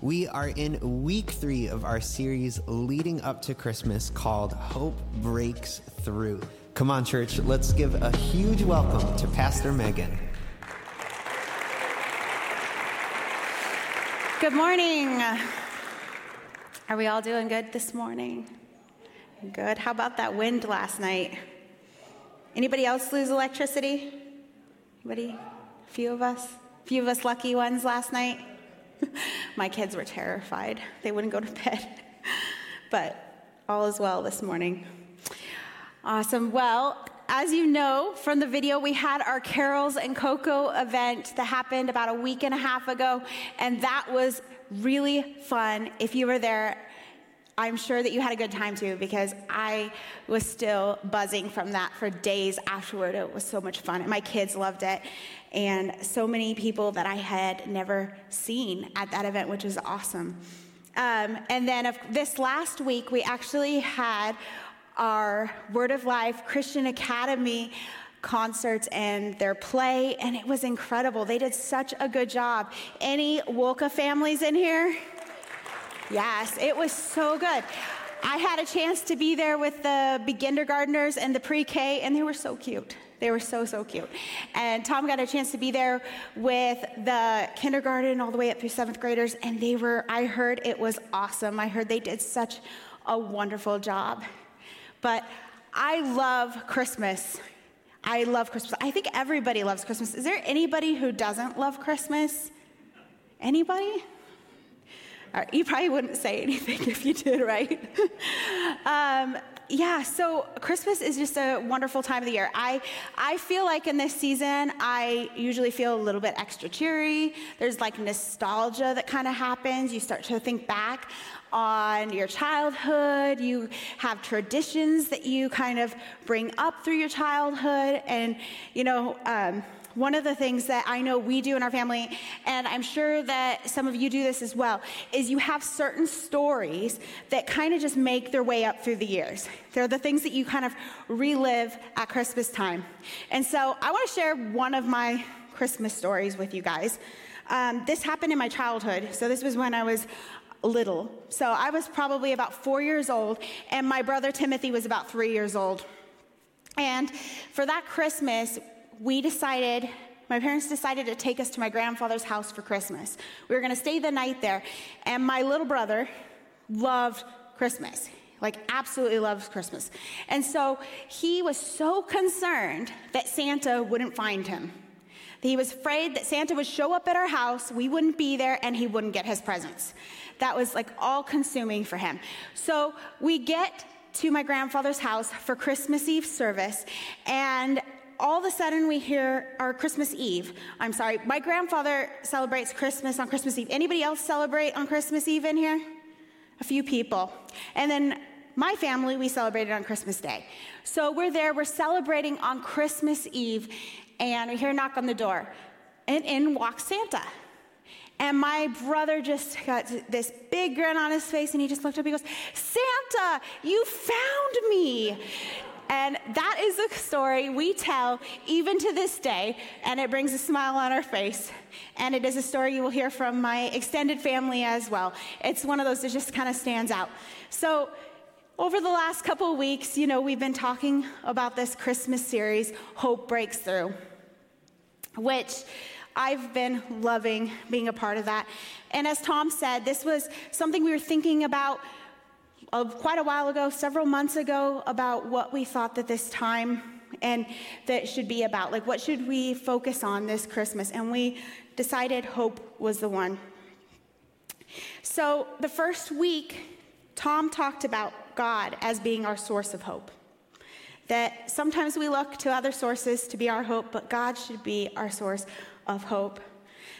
We are in week three of our series leading up to Christmas called Hope Breaks Through. Come on, church, let's give a huge welcome to Pastor Megan. Good morning. Are we all doing good this morning? Good. How about that wind last night? Anybody else lose electricity? Anybody? A few of us? A few of us lucky ones last night? My kids were terrified. They wouldn't go to bed. but all is well this morning. Awesome. Well, as you know from the video, we had our Carols and Cocoa event that happened about a week and a half ago, and that was really fun. If you were there, I'm sure that you had a good time too because I was still buzzing from that for days afterward. It was so much fun. And my kids loved it and so many people that I had never seen at that event, which was awesome. Um, and then this last week, we actually had our Word of Life Christian Academy concerts and their play, and it was incredible. They did such a good job. Any Wolka families in here? Yes, it was so good. I had a chance to be there with the beginnergartners and the pre K, and they were so cute. They were so, so cute. And Tom got a chance to be there with the kindergarten all the way up through seventh graders, and they were, I heard it was awesome. I heard they did such a wonderful job. But I love Christmas. I love Christmas. I think everybody loves Christmas. Is there anybody who doesn't love Christmas? Anybody? You probably wouldn't say anything if you did, right? um, yeah, so Christmas is just a wonderful time of the year. I, I feel like in this season, I usually feel a little bit extra cheery. There's like nostalgia that kind of happens. You start to think back on your childhood. You have traditions that you kind of bring up through your childhood. And, you know, um, one of the things that I know we do in our family, and I'm sure that some of you do this as well, is you have certain stories that kind of just make their way up through the years. They're the things that you kind of relive at Christmas time. And so I want to share one of my Christmas stories with you guys. Um, this happened in my childhood. So this was when I was little. So I was probably about four years old, and my brother Timothy was about three years old. And for that Christmas, we decided, my parents decided to take us to my grandfather's house for Christmas. We were going to stay the night there, and my little brother loved Christmas. Like, absolutely loves Christmas. And so he was so concerned that Santa wouldn't find him. He was afraid that Santa would show up at our house, we wouldn't be there, and he wouldn't get his presents. That was like all consuming for him. So we get to my grandfather's house for Christmas Eve service, and all of a sudden we hear our Christmas Eve. I'm sorry, my grandfather celebrates Christmas on Christmas Eve. Anybody else celebrate on Christmas Eve in here? A few people. And then my family, we celebrated on Christmas Day. So we're there, we're celebrating on Christmas Eve, and we hear a knock on the door. And in walks Santa. And my brother just got this big grin on his face, and he just looked up and he goes, Santa, you found me. And that is a story we tell even to this day, and it brings a smile on our face. And it is a story you will hear from my extended family as well. It's one of those that just kind of stands out. So, over the last couple of weeks, you know, we've been talking about this Christmas series, Hope Breaks Through, which I've been loving being a part of that. And as Tom said, this was something we were thinking about of quite a while ago, several months ago, about what we thought that this time and that should be about. Like, what should we focus on this Christmas? And we decided hope was the one. So, the first week, Tom talked about God as being our source of hope. That sometimes we look to other sources to be our hope, but God should be our source of hope.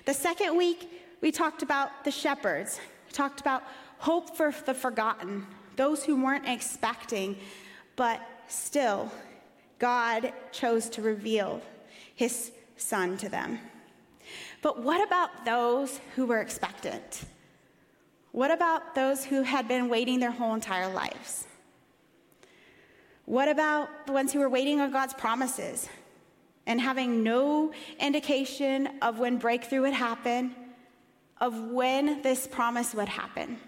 The second week, we talked about the shepherds. We talked about hope for the forgotten, those who weren't expecting, but still, God chose to reveal his son to them. But what about those who were expectant? What about those who had been waiting their whole entire lives? What about the ones who were waiting on God's promises and having no indication of when breakthrough would happen of when this promise would happen.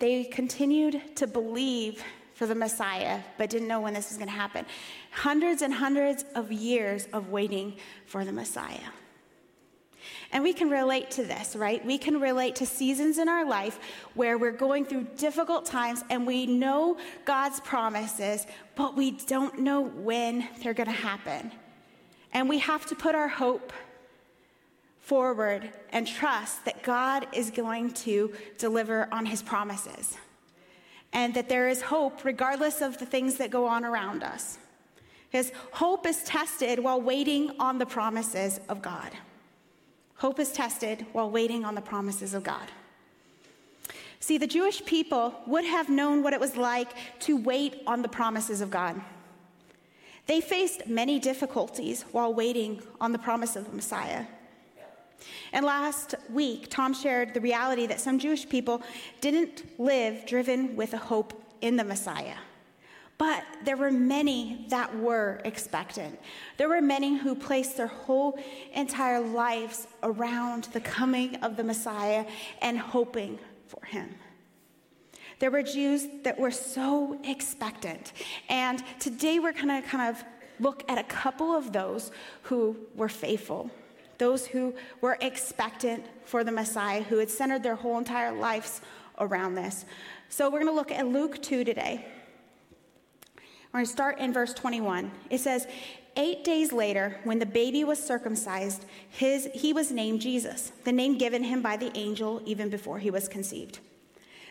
They continued to believe for the Messiah, but didn't know when this was going to happen. Hundreds and hundreds of years of waiting for the Messiah. And we can relate to this, right? We can relate to seasons in our life where we're going through difficult times and we know God's promises, but we don't know when they're going to happen. And we have to put our hope forward and trust that God is going to deliver on his promises and that there is hope regardless of the things that go on around us. Because hope is tested while waiting on the promises of God. Hope is tested while waiting on the promises of God. See, the Jewish people would have known what it was like to wait on the promises of God. They faced many difficulties while waiting on the promise of the Messiah. And last week, Tom shared the reality that some Jewish people didn't live driven with a hope in the Messiah. But there were many that were expectant. There were many who placed their whole entire lives around the coming of the Messiah and hoping for him. There were Jews that were so expectant. And today we're going to kind of look at a couple of those who were faithful those who were expectant for the Messiah, who had centered their whole entire lives around this. So we're going to look at Luke 2 today. We're going to start in verse 21. It says, Eight days later, when the baby was circumcised, his, he was named Jesus, the name given him by the angel even before he was conceived.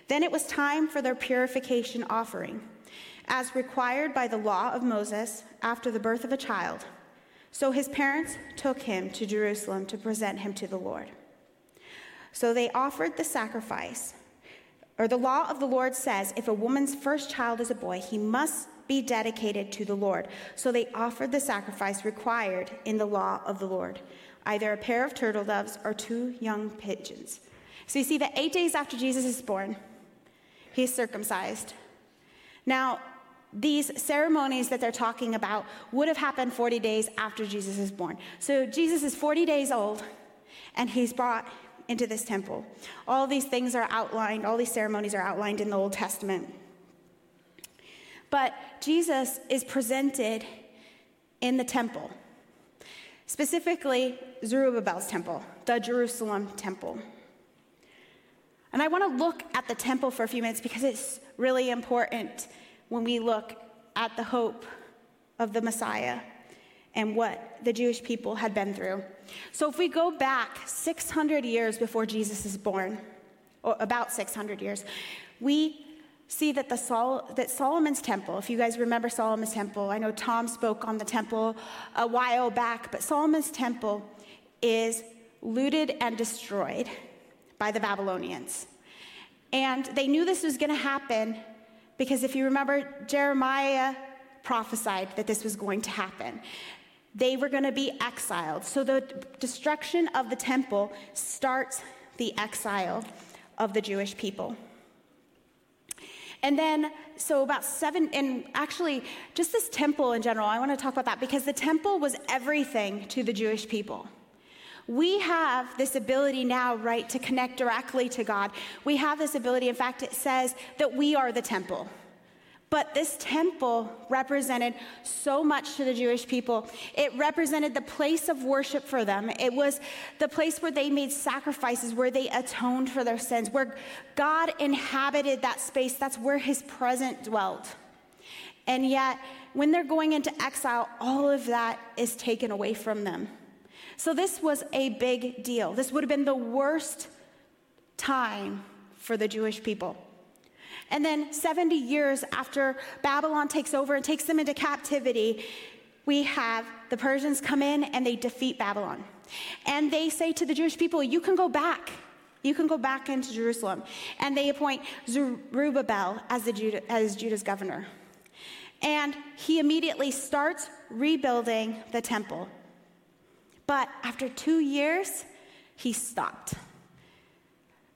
Then it was time for their purification offering, as required by the law of Moses after the birth of a child. So his parents took him to Jerusalem to present him to the Lord. So they offered the sacrifice. Or the law of the Lord says if a woman's first child is a boy, he must be dedicated to the Lord. So they offered the sacrifice required in the law of the Lord either a pair of turtle doves or two young pigeons. So you see that eight days after Jesus is born, he's circumcised. Now, these ceremonies that they're talking about would have happened 40 days after Jesus is born. So Jesus is 40 days old, and he's brought into this temple. All these things are outlined, all these ceremonies are outlined in the Old Testament. But Jesus is presented in the temple, specifically Zerubbabel's temple, the Jerusalem temple. And I want to look at the temple for a few minutes because it's really important when we look at the hope of the Messiah and what the Jewish people had been through. So, if we go back 600 years before Jesus is born, or about 600 years, we see that, the Sol- that Solomon's temple, if you guys remember Solomon's temple, I know Tom spoke on the temple a while back, but Solomon's temple is looted and destroyed by the Babylonians. And they knew this was going to happen because if you remember, Jeremiah prophesied that this was going to happen. They were going to be exiled. So the destruction of the temple starts the exile of the Jewish people. And then, so about seven, and actually, just this temple in general, I want to talk about that because the temple was everything to the Jewish people. We have this ability now, right, to connect directly to God. We have this ability. In fact, it says that we are the temple. But this temple represented so much to the Jewish people. It represented the place of worship for them. It was the place where they made sacrifices, where they atoned for their sins, where God inhabited that space. That's where his presence dwelt. And yet, when they're going into exile, all of that is taken away from them. So this was a big deal. This would have been the worst time for the Jewish people. And then 70 years after Babylon takes over and takes them into captivity, we have the Persians come in and they defeat Babylon. And they say to the Jewish people, You can go back. You can go back into Jerusalem. And they appoint Zerubbabel as, Judah, as Judah's governor. And he immediately starts rebuilding the temple. But after two years, he stopped.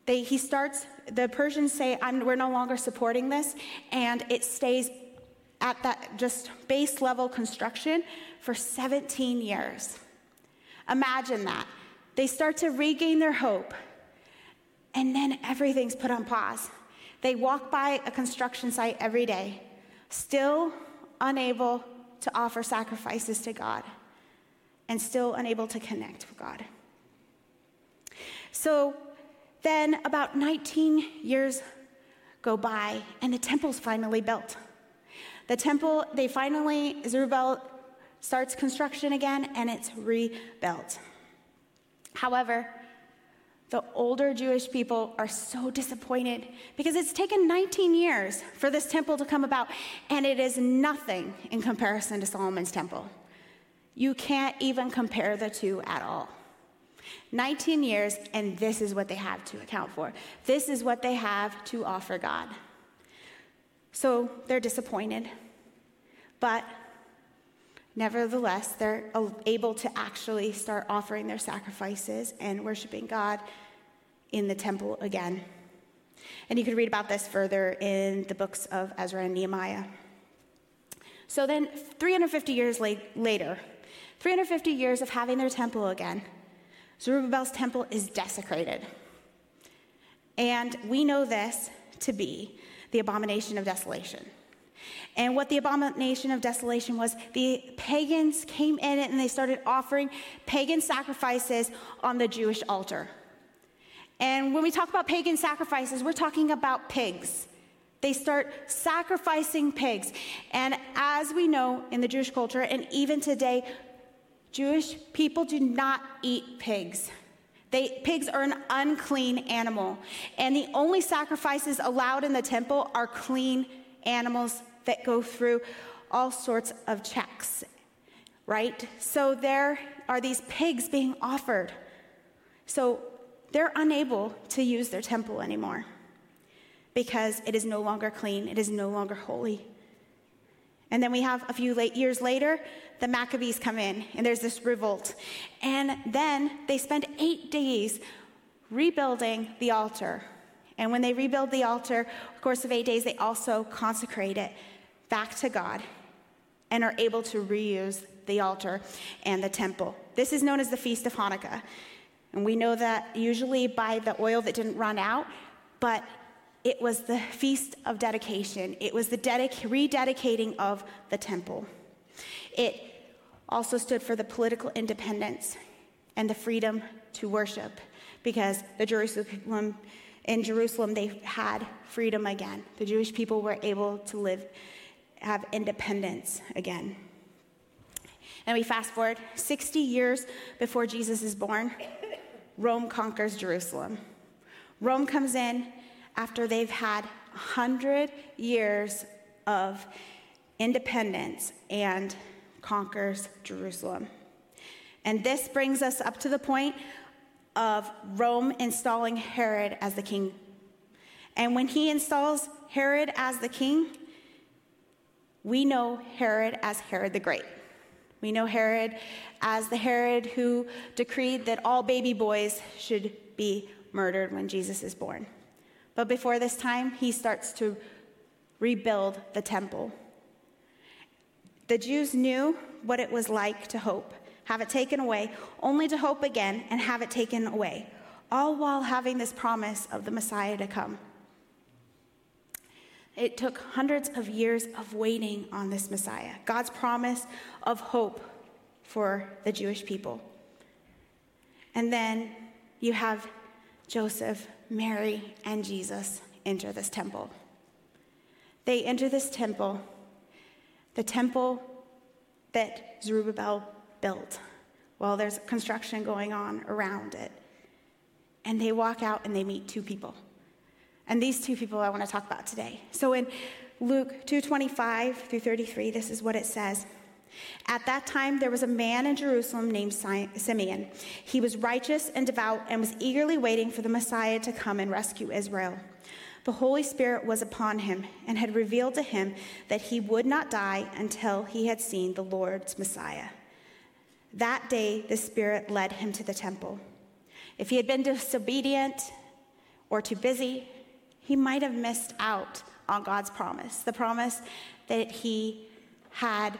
They, he starts, the Persians say, we're no longer supporting this, and it stays at that just base level construction for 17 years. Imagine that. They start to regain their hope, and then everything's put on pause. They walk by a construction site every day, still unable to offer sacrifices to God, and still unable to connect with God. So then, about 19 years go by, and the temple's finally built. The temple, they finally, Zerubbabel starts construction again, and it's rebuilt. However, the older Jewish people are so disappointed because it's taken 19 years for this temple to come about, and it is nothing in comparison to Solomon's temple. You can't even compare the two at all. 19 years, and this is what they have to account for. This is what they have to offer God. So they're disappointed, but nevertheless, they're able to actually start offering their sacrifices and worshiping God in the temple again. And you could read about this further in the books of Ezra and Nehemiah. So then, 350 years later, 350 years of having their temple again, Zerubbabel's temple is desecrated. And we know this to be the abomination of desolation. And what the abomination of desolation was, the pagans came in and they started offering pagan sacrifices on the Jewish altar. And when we talk about pagan sacrifices, we're talking about pigs. They start sacrificing pigs. And as we know in the Jewish culture, and even today, Jewish people do not eat pigs. They, pigs are an unclean animal. And the only sacrifices allowed in the temple are clean animals that go through all sorts of checks, right? So there are these pigs being offered. So they're unable to use their temple anymore because it is no longer clean, it is no longer holy. And then we have a few late years later, the Maccabees come in, and there's this revolt. And then they spend eight days rebuilding the altar. And when they rebuild the altar, of course of eight days, they also consecrate it back to God and are able to reuse the altar and the temple. This is known as the Feast of Hanukkah. And we know that usually by the oil that didn't run out, but it was the feast of dedication. It was the dedic- rededicating of the temple. It also stood for the political independence and the freedom to worship because the Jerusalem in Jerusalem they had freedom again. The Jewish people were able to live have independence again. And we fast forward 60 years before Jesus is born, Rome conquers Jerusalem. Rome comes in after they've had 100 years of independence and conquers Jerusalem. And this brings us up to the point of Rome installing Herod as the king. And when he installs Herod as the king, we know Herod as Herod the Great. We know Herod as the Herod who decreed that all baby boys should be murdered when Jesus is born. But before this time, he starts to rebuild the temple. The Jews knew what it was like to hope, have it taken away, only to hope again and have it taken away, all while having this promise of the Messiah to come. It took hundreds of years of waiting on this Messiah, God's promise of hope for the Jewish people. And then you have Joseph Mary, and Jesus enter this temple. They enter this temple, the temple that Zerubbabel built while there's construction going on around it. And they walk out and they meet two people. And these two people I want to talk about today. So in Luke 2:25 through 33, this is what it says. At that time, there was a man in Jerusalem named Simeon. He was righteous and devout and was eagerly waiting for the Messiah to come and rescue Israel. The Holy Spirit was upon him and had revealed to him that he would not die until he had seen the Lord's Messiah. That day, the Spirit led him to the temple. If he had been disobedient or too busy, he might have missed out on God's promise, the promise that he had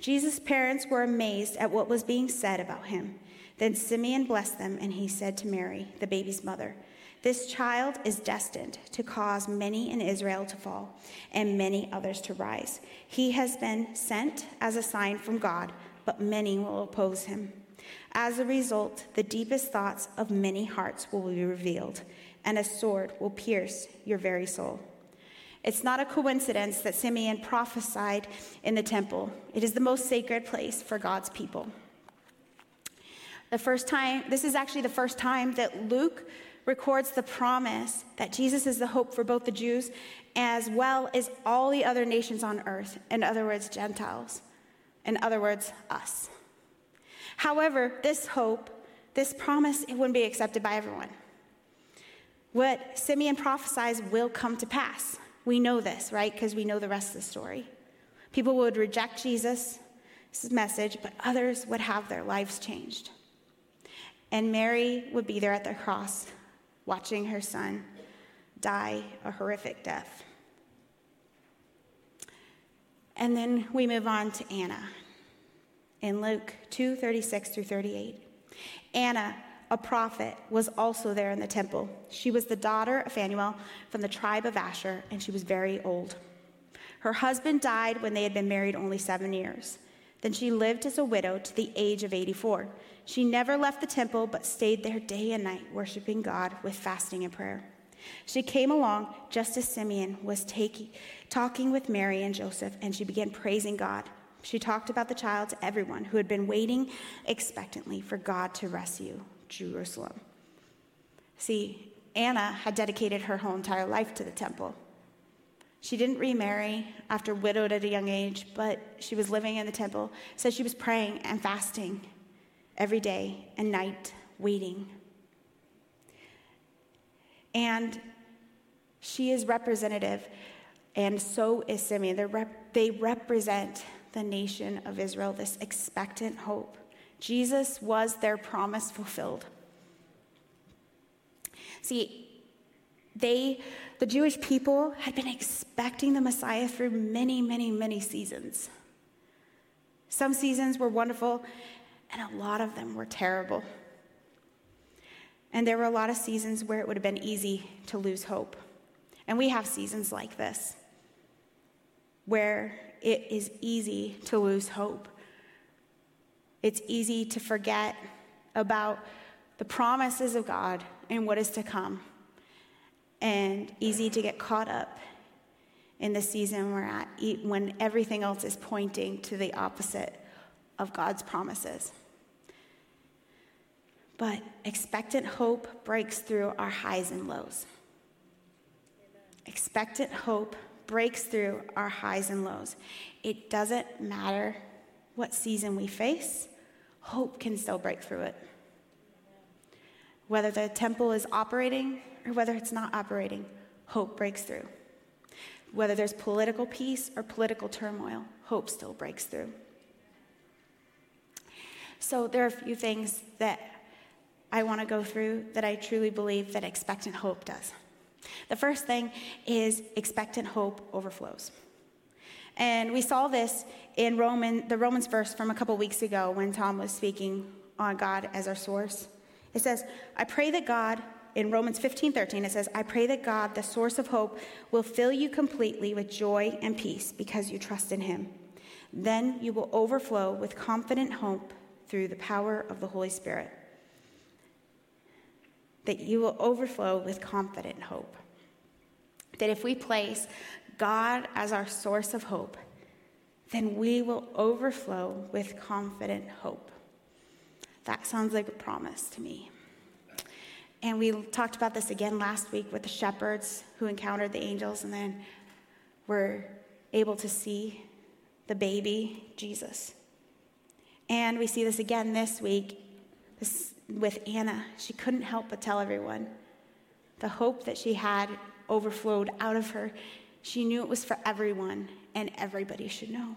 Jesus' parents were amazed at what was being said about him. Then Simeon blessed them, and he said to Mary, the baby's mother, This child is destined to cause many in Israel to fall, and many others to rise. He has been sent as a sign from God, but many will oppose him. As a result, the deepest thoughts of many hearts will be revealed, and a sword will pierce your very soul. It's not a coincidence that Simeon prophesied in the temple. It is the most sacred place for God's people. The first time, this is actually the first time that Luke records the promise that Jesus is the hope for both the Jews as well as all the other nations on earth, in other words, Gentiles, in other words, us. However, this hope, this promise, it wouldn't be accepted by everyone. What Simeon prophesies will come to pass. We know this, right? Because we know the rest of the story. People would reject Jesus' message, but others would have their lives changed. And Mary would be there at the cross, watching her son die a horrific death. And then we move on to Anna in Luke 2 36 through 38. Anna, a prophet, was also there in the temple. She was the daughter of Phanuel from the tribe of Asher, and she was very old. Her husband died when they had been married only seven years. Then she lived as a widow to the age of 84. She never left the temple, but stayed there day and night, worshiping God with fasting and prayer. She came along just as Simeon was taking, talking with Mary and Joseph, and she began praising God. She talked about the child to everyone who had been waiting expectantly for God to rescue Jerusalem. See, Anna had dedicated her whole entire life to the temple. She didn't remarry after widowed at a young age, but she was living in the temple. So she was praying and fasting every day and night, waiting. And she is representative, and so is Simeon. Rep- they represent the nation of Israel, this expectant hope. Jesus was their promise fulfilled. See, they, the Jewish people, had been expecting the Messiah through many, many, many seasons. Some seasons were wonderful, and a lot of them were terrible. And there were a lot of seasons where it would have been easy to lose hope. And we have seasons like this, where it is easy to lose hope. It's easy to forget about the promises of God and what is to come and easy to get caught up in the season we're at when everything else is pointing to the opposite of God's promises. But expectant hope breaks through our highs and lows. Expectant hope breaks through our highs and lows. It doesn't matter what season we face, hope can still break through it. Whether the temple is operating or whether it's not operating, hope breaks through. Whether there's political peace or political turmoil, hope still breaks through. So there are a few things that I want to go through that I truly believe that expectant hope does. The first thing is expectant hope overflows. And we saw this in Roman, the Romans verse from a couple weeks ago when Tom was speaking on God as our source. It says, I pray that God, in Romans 15 13, it says, I pray that God, the source of hope, will fill you completely with joy and peace because you trust in him. Then you will overflow with confident hope through the power of the Holy Spirit. That you will overflow with confident hope. That if we place God as our source of hope, then we will overflow with confident hope. That sounds like a promise to me. And we talked about this again last week with the shepherds who encountered the angels and then were able to see the baby, Jesus. And we see this again this week. This, with Anna, she couldn't help but tell everyone. The hope that she had overflowed out of her. She knew it was for everyone, and everybody should know.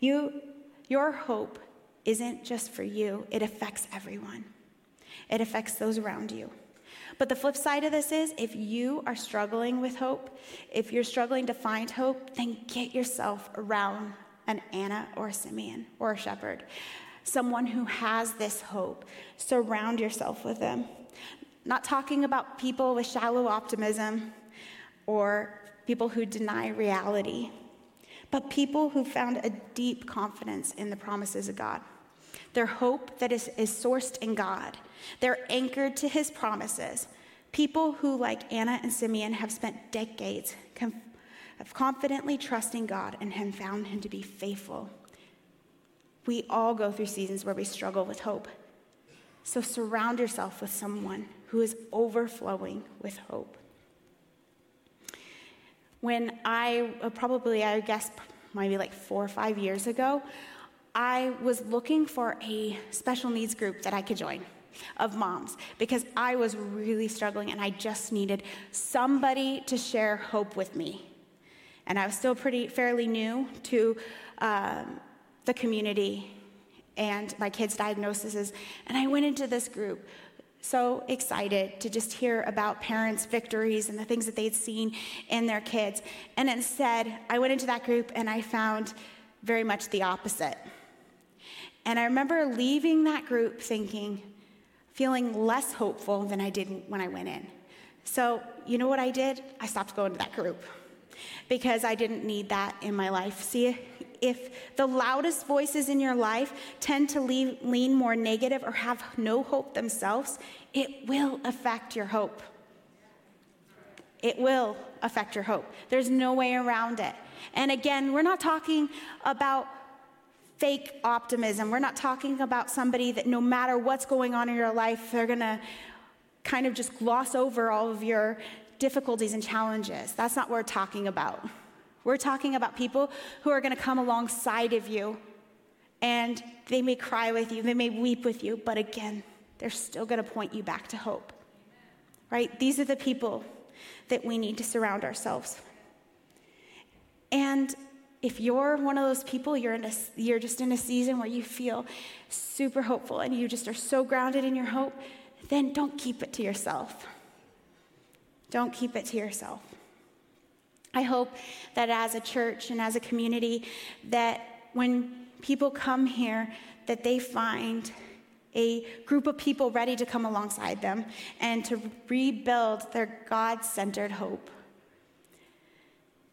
You, your hope isn't just for you, it affects everyone, it affects those around you. But the flip side of this is if you are struggling with hope, if you're struggling to find hope, then get yourself around an Anna or a Simeon or a shepherd, someone who has this hope. Surround yourself with them. Not talking about people with shallow optimism or people who deny reality, but people who found a deep confidence in the promises of God. Their hope that is, is sourced in God. They're anchored to his promises. People who, like Anna and Simeon, have spent decades of confidently trusting God and have found him to be faithful. We all go through seasons where we struggle with hope. So surround yourself with someone who is overflowing with hope. When I, uh, probably, I guess, maybe like four or five years ago, I was looking for a special needs group that I could join of moms because I was really struggling and I just needed somebody to share hope with me. And I was still pretty fairly new to um, the community and my kids' diagnoses. And I went into this group so excited to just hear about parents' victories and the things that they'd seen in their kids. And instead, I went into that group and I found very much the opposite. And I remember leaving that group thinking, feeling less hopeful than I did when I went in. So, you know what I did? I stopped going to that group because I didn't need that in my life. See, if the loudest voices in your life tend to lean, lean more negative or have no hope themselves, it will affect your hope. It will affect your hope. There's no way around it. And again, we're not talking about fake optimism. We're not talking about somebody that no matter what's going on in your life, they're going to kind of just gloss over all of your difficulties and challenges. That's not what we're talking about. We're talking about people who are going to come alongside of you and they may cry with you, they may weep with you, but again, they're still going to point you back to hope. Right? These are the people that we need to surround ourselves. And if you're one of those people, you're, in a, you're just in a season where you feel super hopeful and you just are so grounded in your hope, then don't keep it to yourself. Don't keep it to yourself. I hope that as a church and as a community, that when people come here, that they find a group of people ready to come alongside them and to rebuild their God centered hope.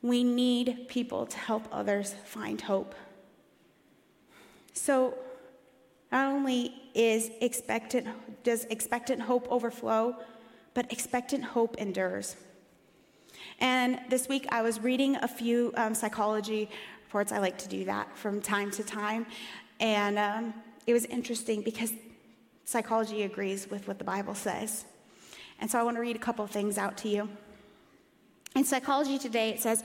We need people to help others find hope. So, not only is expectant, does expectant hope overflow, but expectant hope endures. And this week I was reading a few um, psychology reports. I like to do that from time to time. And um, it was interesting because psychology agrees with what the Bible says. And so I want to read a couple things out to you. In Psychology Today, it says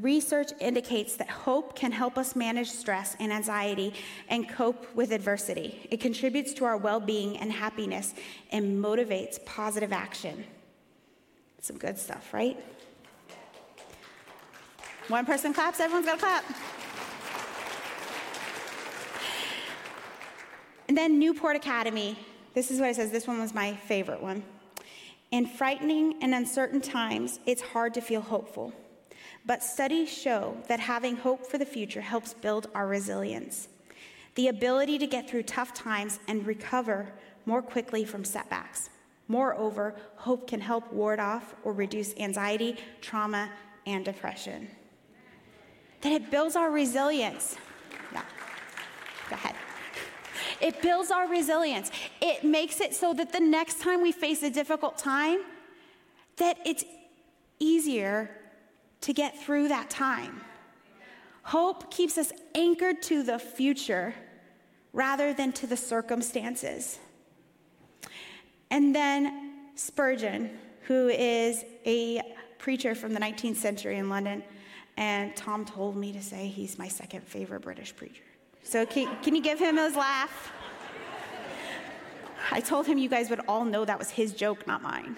research indicates that hope can help us manage stress and anxiety and cope with adversity. It contributes to our well being and happiness and motivates positive action. Some good stuff, right? One person claps, everyone's got to clap. And then Newport Academy. This is what it says. This one was my favorite one. In frightening and uncertain times, it's hard to feel hopeful. But studies show that having hope for the future helps build our resilience, the ability to get through tough times and recover more quickly from setbacks. Moreover, hope can help ward off or reduce anxiety, trauma, and depression. That it builds our resilience. Yeah. Go ahead. It builds our resilience. It makes it so that the next time we face a difficult time, that it's easier to get through that time. Hope keeps us anchored to the future rather than to the circumstances. And then Spurgeon, who is a preacher from the 19th century in London, and Tom told me to say he's my second favorite British preacher. So, can, can you give him his laugh? I told him you guys would all know that was his joke, not mine.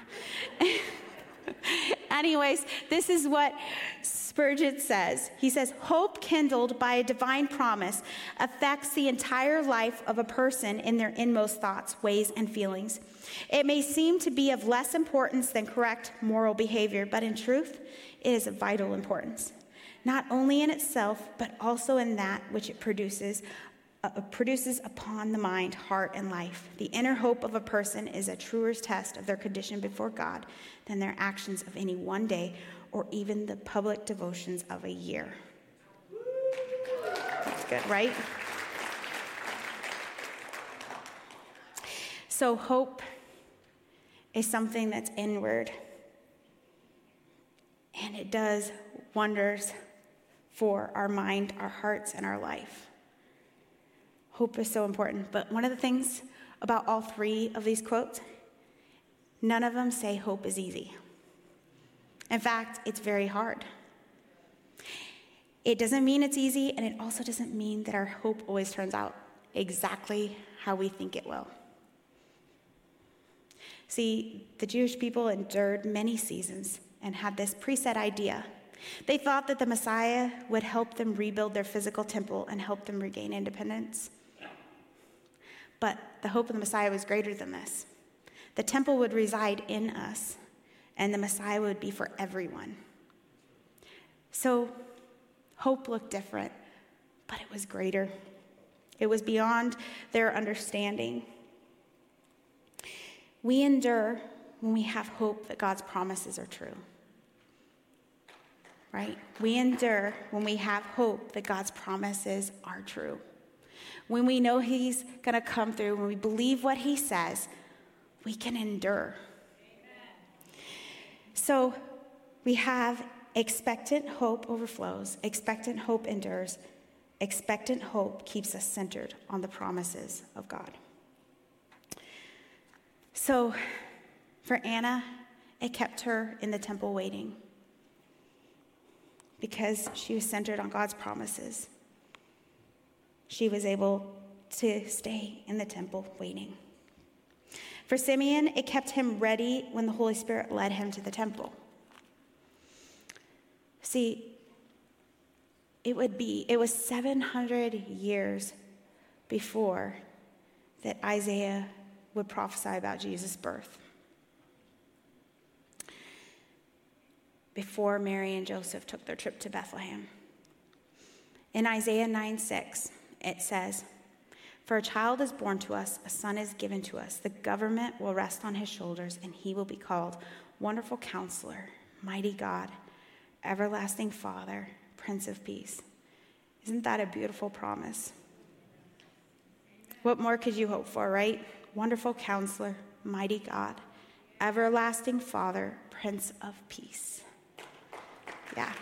Anyways, this is what Spurgeon says. He says, Hope kindled by a divine promise affects the entire life of a person in their inmost thoughts, ways, and feelings. It may seem to be of less importance than correct moral behavior, but in truth, it is of vital importance, not only in itself, but also in that which it produces uh, produces upon the mind, heart, and life. The inner hope of a person is a truer test of their condition before God than their actions of any one day or even the public devotions of a year. That's good, right? So, hope is something that's inward, and it does wonders for our mind, our hearts, and our life. Hope is so important. But one of the things about all three of these quotes, none of them say hope is easy. In fact, it's very hard. It doesn't mean it's easy, and it also doesn't mean that our hope always turns out exactly how we think it will. See, the Jewish people endured many seasons and had this preset idea. They thought that the Messiah would help them rebuild their physical temple and help them regain independence. But the hope of the Messiah was greater than this. The temple would reside in us, and the Messiah would be for everyone. So, hope looked different, but it was greater. It was beyond their understanding. We endure when we have hope that God's promises are true. Right? We endure when we have hope that God's promises are true when we know He's going to come through, when we believe what He says, we can endure. Amen. So we have expectant hope overflows, expectant hope endures, expectant hope keeps us centered on the promises of God. So for Anna, it kept her in the temple waiting because she was centered on God's promises she was able to stay in the temple waiting. For Simeon, it kept him ready when the Holy Spirit led him to the temple. See, it would be, it was 700 years before that Isaiah would prophesy about Jesus' birth. Before Mary and Joseph took their trip to Bethlehem. In Isaiah 9 6, it says, For a child is born to us, a son is given to us. The government will rest on his shoulders, and he will be called Wonderful Counselor, Mighty God, Everlasting Father, Prince of Peace. Isn't that a beautiful promise? What more could you hope for, right? Wonderful Counselor, Mighty God, Everlasting Father, Prince of Peace. Yeah.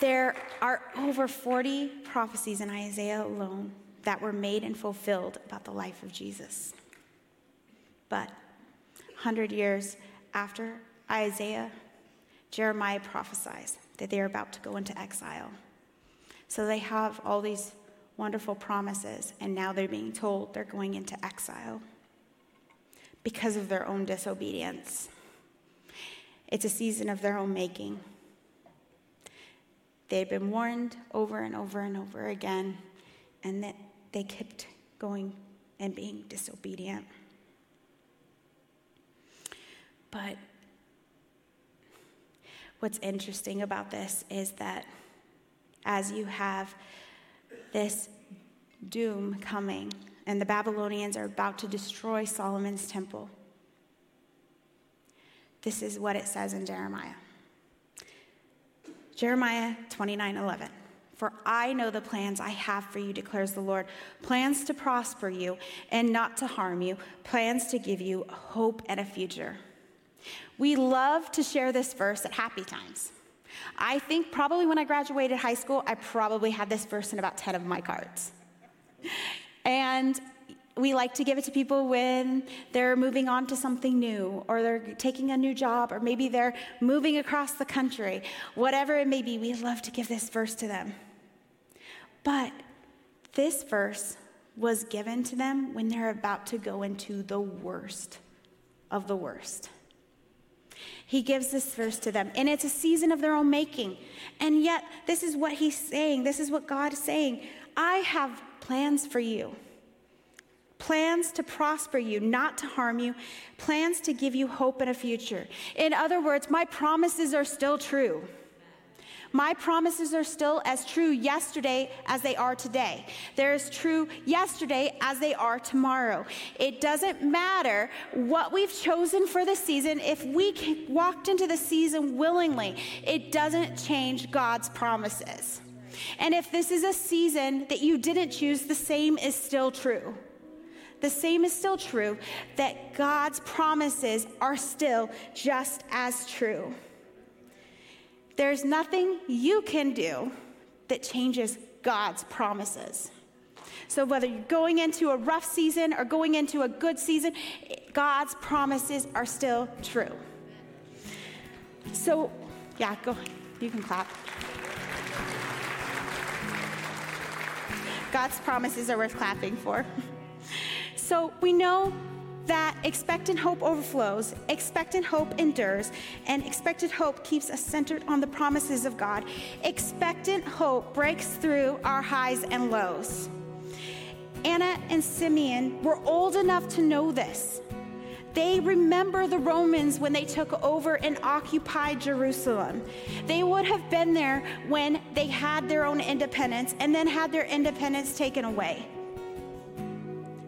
There are over 40 prophecies in Isaiah alone that were made and fulfilled about the life of Jesus. But 100 years after Isaiah, Jeremiah prophesies that they are about to go into exile. So they have all these wonderful promises, and now they're being told they're going into exile because of their own disobedience. It's a season of their own making. They had been warned over and over and over again, and that they kept going and being disobedient. But what's interesting about this is that as you have this doom coming, and the Babylonians are about to destroy Solomon's temple, this is what it says in Jeremiah. Jeremiah 29 11. For I know the plans I have for you, declares the Lord plans to prosper you and not to harm you, plans to give you hope and a future. We love to share this verse at happy times. I think probably when I graduated high school, I probably had this verse in about 10 of my cards. And we like to give it to people when they're moving on to something new or they're taking a new job or maybe they're moving across the country. Whatever it may be, we love to give this verse to them. But This verse was given to them when they're about to go into the worst of the worst. He gives this verse to them, and it's a season of their own making. And yet, this is what he's saying. This is what God is saying. I have plans for you plans to prosper you, not to harm you, plans to give you hope and a future. In other words, my promises are still true. My promises are still as true yesterday as they are today. They're as true yesterday as they are tomorrow. It doesn't matter what we've chosen for the season. If we walked into the season willingly, it doesn't change God's promises. And if this is a season that you didn't choose, the same is still true. The same is still true that God's promises are still just as true. There's nothing you can do that changes God's promises. So, whether you're going into a rough season or going into a good season, God's promises are still true. So, yeah, go. You can clap. God's promises are worth clapping for. So, we know that expectant hope overflows, expectant hope endures, and expectant hope keeps us centered on the promises of God. Expectant hope breaks through our highs and lows. Anna and Simeon were old enough to know this. They remember the Romans when they took over and occupied Jerusalem. They would have been there when they had their own independence and then had their independence taken away.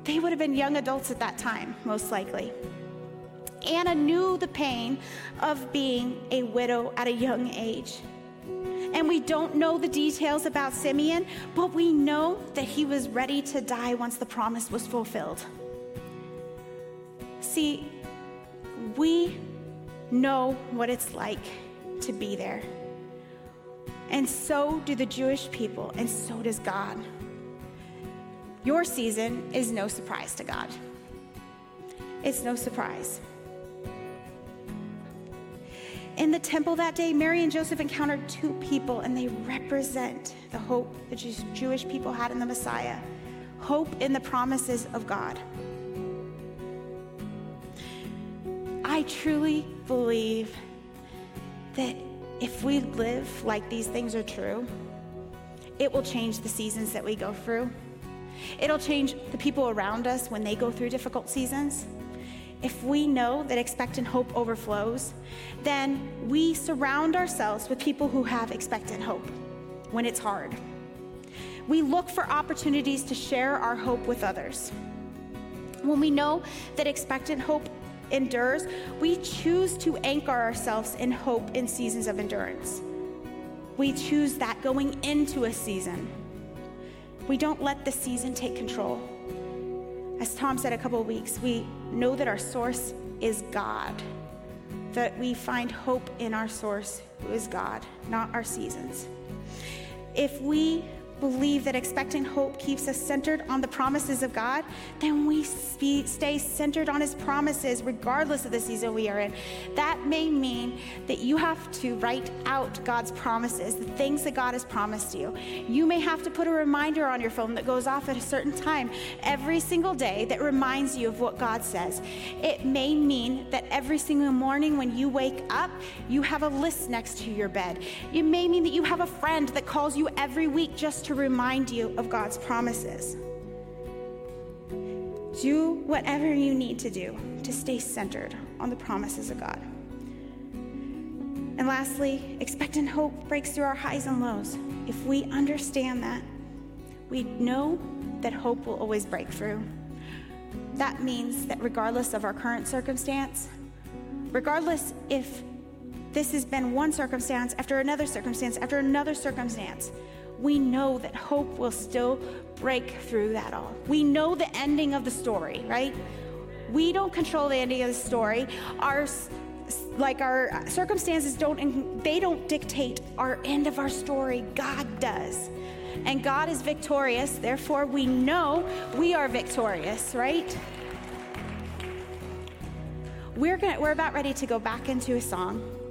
They would have been young adults at that time, most likely. Anna knew the pain of being a widow at a young age. And we don't know the details about Simeon, but we know that he was ready to die once the promise was fulfilled. See, we know what it's like to be there. And so do the Jewish people, and so does God. Your season is no surprise to God. It's no surprise. In the temple that day, Mary and Joseph encountered two people, and they represent the hope the Jewish people had in the Messiah hope in the promises of God. I truly believe that if we live like these things are true, it will change the seasons that we go through. It'll change the people around us when they go through difficult seasons. If we know that expectant hope overflows, then we surround ourselves with people who have expectant hope when it's hard. We look for opportunities to share our hope with others. When we know that expectant hope endures, we choose to anchor ourselves in hope in seasons of endurance. We choose that going into a season. We don't let the season take control. As Tom said a couple of weeks, we know that our source is God, that we find hope in our source, who is God, not our seasons. If we believe that expecting hope keeps us centered on the promises of God, then we stay centered on His promises regardless of the season we are in. That may mean that you have to write out God's promises, the things that God has promised you. You may have to put a reminder on your phone that goes off at a certain time every single day that reminds you of what God says. It may mean that every single morning when you wake up, you have a list next to your bed. It may mean that you have a friend that calls you every week just to to remind you of God's promises. Do whatever you need to do to stay centered on the promises of God. And lastly, expectant hope breaks through our highs and lows. If we understand that, we know that hope will always break through. That means that regardless of our current circumstance, regardless if this has been one circumstance after another circumstance after another circumstance, we know that hope will still break through that all. We know the ending of the story, right? We don't control the ending of the story. Our like our circumstances don't they don't dictate our end of our story. God does. And God is victorious, therefore we know we are victorious, right? We're going we're about ready to go back into a song.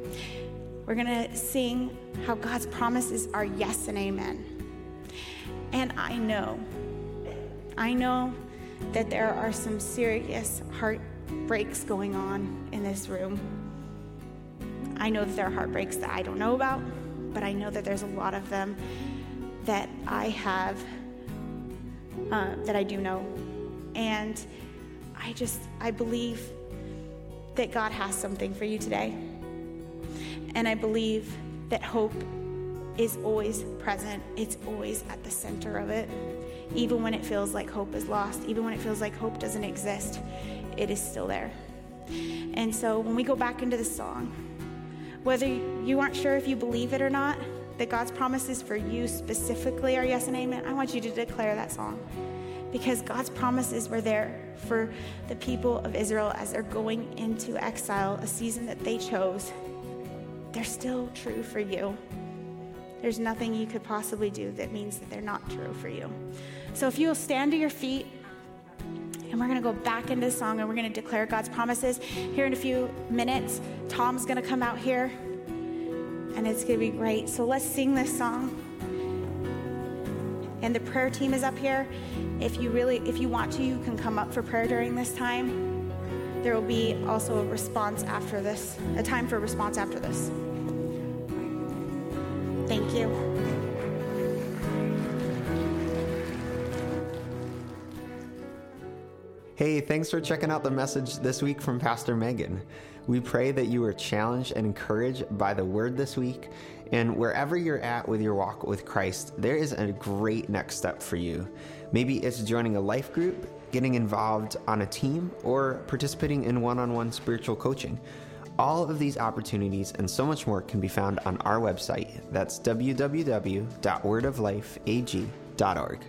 We're going to sing how God's promises are yes and amen. And I know I know that there are some serious heartbreaks going on in this room. I know that there are heartbreaks that I don't know about, but I know that there's a lot of them that I have, uh, that I do know. And I just, I believe that God has something for you today. And I believe that hope is always present, it's always at the center of it. Even when it feels like hope is lost, even when it feels like hope doesn't exist, it is still there. And so when we go back into the song, whether you aren't sure if you believe it or not, that God's promises for you specifically are yes and amen, I want you to declare that song. Because God's promises were there for the people of Israel as they're going into exile, a season that they chose. They're still true for you. There's nothing you could possibly do that means that they're not true for you. So if you'll stand to your feet, and we're going to go back into song and we're going to declare God's promises. Here in a few minutes, Tom's going to come out here and it's going to be great. So let's sing this song. And the prayer team is up here. If you really if you want to, you can come up for prayer during this time. There will be also a response after this, a time for a response after this. Thank you. Hey, thanks for checking out the message this week from Pastor Megan. We pray that you were challenged and encouraged by the word this week. And wherever you're at with your walk with Christ, there is a great next step for you. Maybe it's joining a life group, getting involved on a team, or participating in one on one spiritual coaching. All of these opportunities and so much more can be found on our website. That's www.wordoflifeag.org.